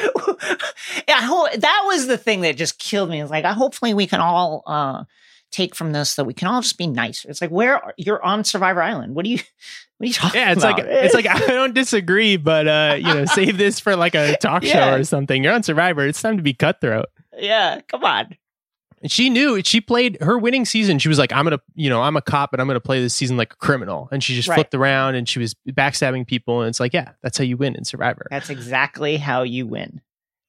yeah, that was the thing that just killed me. It's like, hopefully we can all uh, take from this that we can all just be nicer. It's like, where are, you're on Survivor Island. What are you, what are you talking Yeah, it's about? like it's like I don't disagree, but uh, you know, save this for like a talk Yeah. show or something. You're on Survivor. It's time to be cutthroat. yeah, come on. And she knew she played her winning season. She was like, I'm gonna, you know, I'm a cop, but I'm gonna play this season like a criminal. And she just Right. flipped around and she was backstabbing people. And it's like, yeah, that's how you win in Survivor. That's exactly how you win.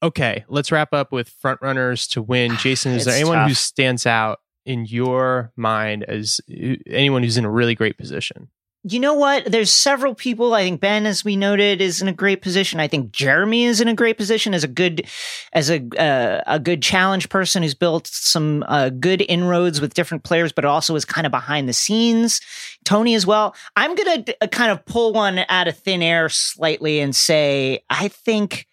Okay, let's wrap up with front runners to win. Ah, Jason, is there anyone who stands out in your mind as anyone who's in a really great position? You know what? There's several people. I think Ben, as we noted, is in a great position. I think Jeremy is in a great position as a good, as a uh, a good challenge person who's built some uh, good inroads with different players, but also is kind of behind the scenes. Tony as well. I'm gonna uh, kind of pull one out of thin air slightly and say I think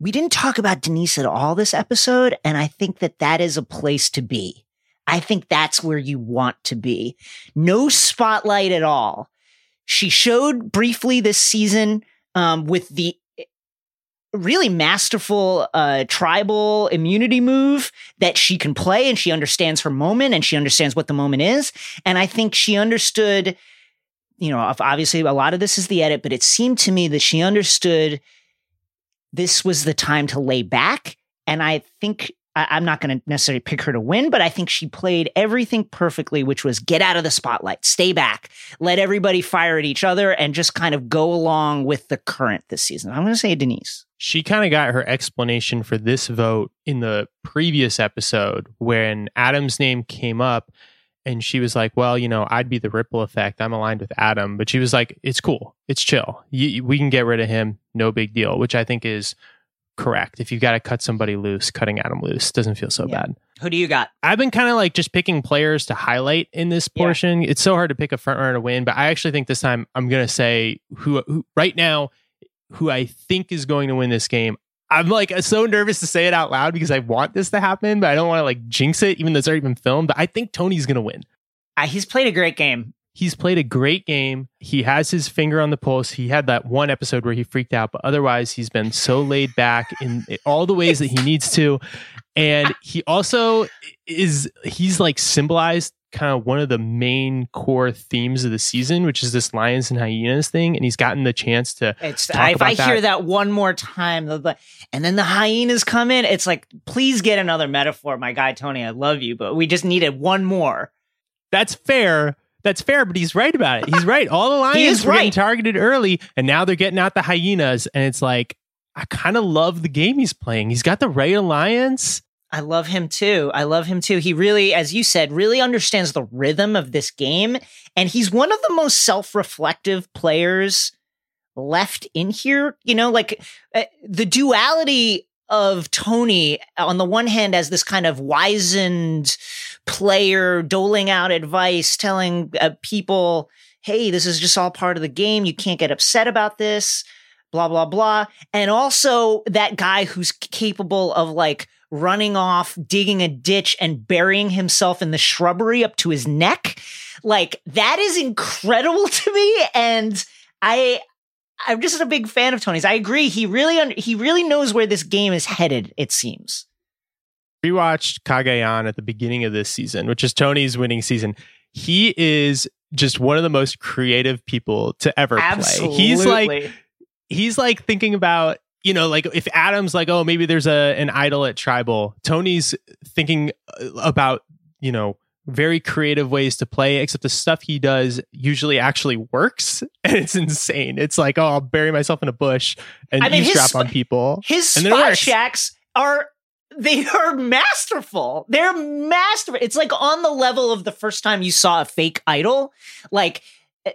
we didn't talk about Denise at all this episode, and I think that that is a place to be. I think that's where you want to be. No spotlight at all. She showed briefly this season um, with the really masterful uh, tribal immunity move that she can play and she understands her moment and she understands what the moment is. And I think she understood, you know, obviously a lot of this is the edit, but it seemed to me that she understood this was the time to lay back. And I think I, I'm not going to necessarily pick her to win, but I think she played everything perfectly, which was get out of the spotlight, stay back, let everybody fire at each other, and just kind of go along with the current this season. I'm going to say Denise. she kind of got her explanation for this vote in the previous episode when Adam's name came up and she was like, "Well, you know, I'd be the ripple effect. I'm aligned with Adam." But she was like, "It's cool. It's chill. You, we can get rid of him. No big deal." Which I think is correct. If you've got to cut somebody loose, cutting Adam loose doesn't feel so Yeah. bad. Who do you got? I've been kind of like just picking players to highlight in this Yeah. portion. It's so hard to pick a front runner to win, but I actually think this time I'm going to say who, who right now who I think is going to win this game. I'm like so nervous to say it out loud because I want this to happen, but I don't want to like jinx it, even though it's already been filmed. But I think Tony's going to win. Uh, he's played a great game. He's played a great game. He has his finger on the pulse. He had that one episode where he freaked out, but otherwise, he's been so laid back in all the ways that he needs to. And he also is, he's like symbolized kind of one of the main core themes of the season, which is this lions and hyenas thing. And he's gotten the chance to It's Talk if I about hear that one more time, and then the hyenas come in. It's like, please get another metaphor, my guy Tony. I love you, but we just needed one more. that's fair. That's fair, but he's right about it. He's right. All the lions were getting right. targeted early, and now they're getting out the hyenas. And it's like, I kind of love the game he's playing. He's got the right alliance. I love him too. I love him too. He really, as you said, really understands the rhythm of this game. And he's one of the most self reflective players left in here. You know, like uh, the duality of Tony on the one hand as this kind of wizened player doling out advice, telling uh, people, hey, this is just all part of the game. You can't get upset about this, blah, blah, blah. And also that guy who's capable of like running off, digging a ditch, and burying himself in the shrubbery up to his neck. Like that is incredible to me. And I, I'm just a big fan of Tony's. I agree. He really un- he really knows where this game is headed. It seems. Rewatched Cagayan at the beginning of this season, which is Tony's winning season. He is just one of the most creative people to ever Absolutely. play. He's like he's like thinking about you know like if Adam's like oh maybe there's a an idol at tribal Tony's thinking uh, about you know very creative ways to play except the stuff he does usually actually works and it's insane it's like oh I'll bury myself in a bush and I mean, eavesdrop sp- on people his And spy shacks are they are masterful. They're masterful. It's like on the level of the first time you saw a fake idol, like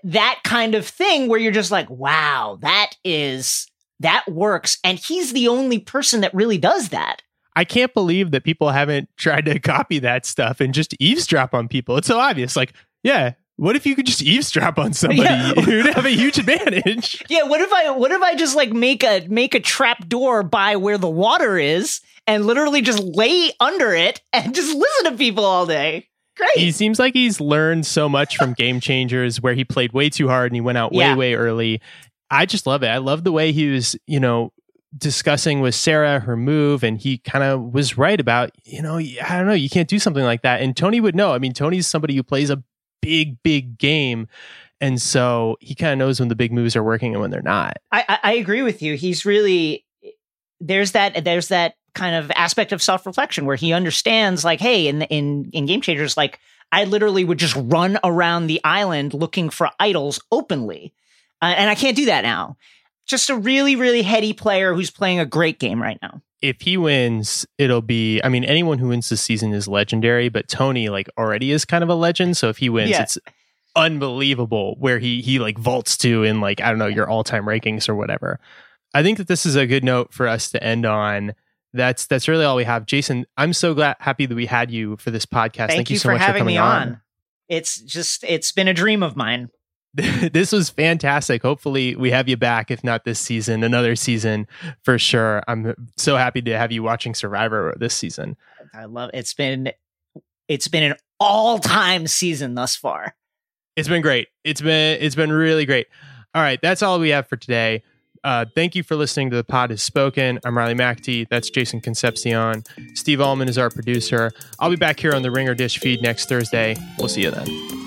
that kind of thing where you're just like, wow, that is that works. And he's the only person that really does that. I can't believe that people haven't tried to copy that stuff and just eavesdrop on people. It's so obvious. Like, yeah, what if you could just eavesdrop on somebody? Yeah. You'd have a huge advantage. Yeah, what if I what if I just like make a make a trap door by where the water is and literally just lay under it and just listen to people all day? Great. He seems like he's learned so much from Game Changers, where he played way too hard and he went out way, Yeah. way early. I just love it. I love the way he was, you know, discussing with Sarah her move, and he kind of was right about, you know, I don't know, you can't do something like that. And Tony would know. I mean, Tony's somebody who plays a big, big game. And so he kind of knows when the big moves are working and when they're not. I, I agree with you. He's really there's that there's that kind of aspect of self reflection where he understands like, hey, in in in Game Changers, like I literally would just run around the island looking for idols openly, uh, and I can't do that now. Just a really really heady player who's playing a great game right now. if he wins, it'll be. I mean, anyone who wins this season is legendary, but Tony like already is kind of a legend. So if he wins, Yeah. it's unbelievable where he he like vaults to in like I don't know your all time rankings or whatever. I think that this is a good note for us to end on. That's that's really all we have. Jason, I'm so glad happy that we had you for this podcast. Thank, you, so for much having for coming me on. It's just it's been a dream of mine. this was fantastic. Hopefully, we have you back. If not this season, another season for sure. I'm so happy to have you watching Survivor this season. I love it's been it's been an all time season thus far. It's been great. It's been it's been really great. All right, that's all we have for today. Uh, thank you for listening to the pod has spoken. I'm Riley McAtee. That's Jason Concepcion. Steve Allman is our producer. I'll be back here on the Ringer Dish feed next Thursday. We'll see you then.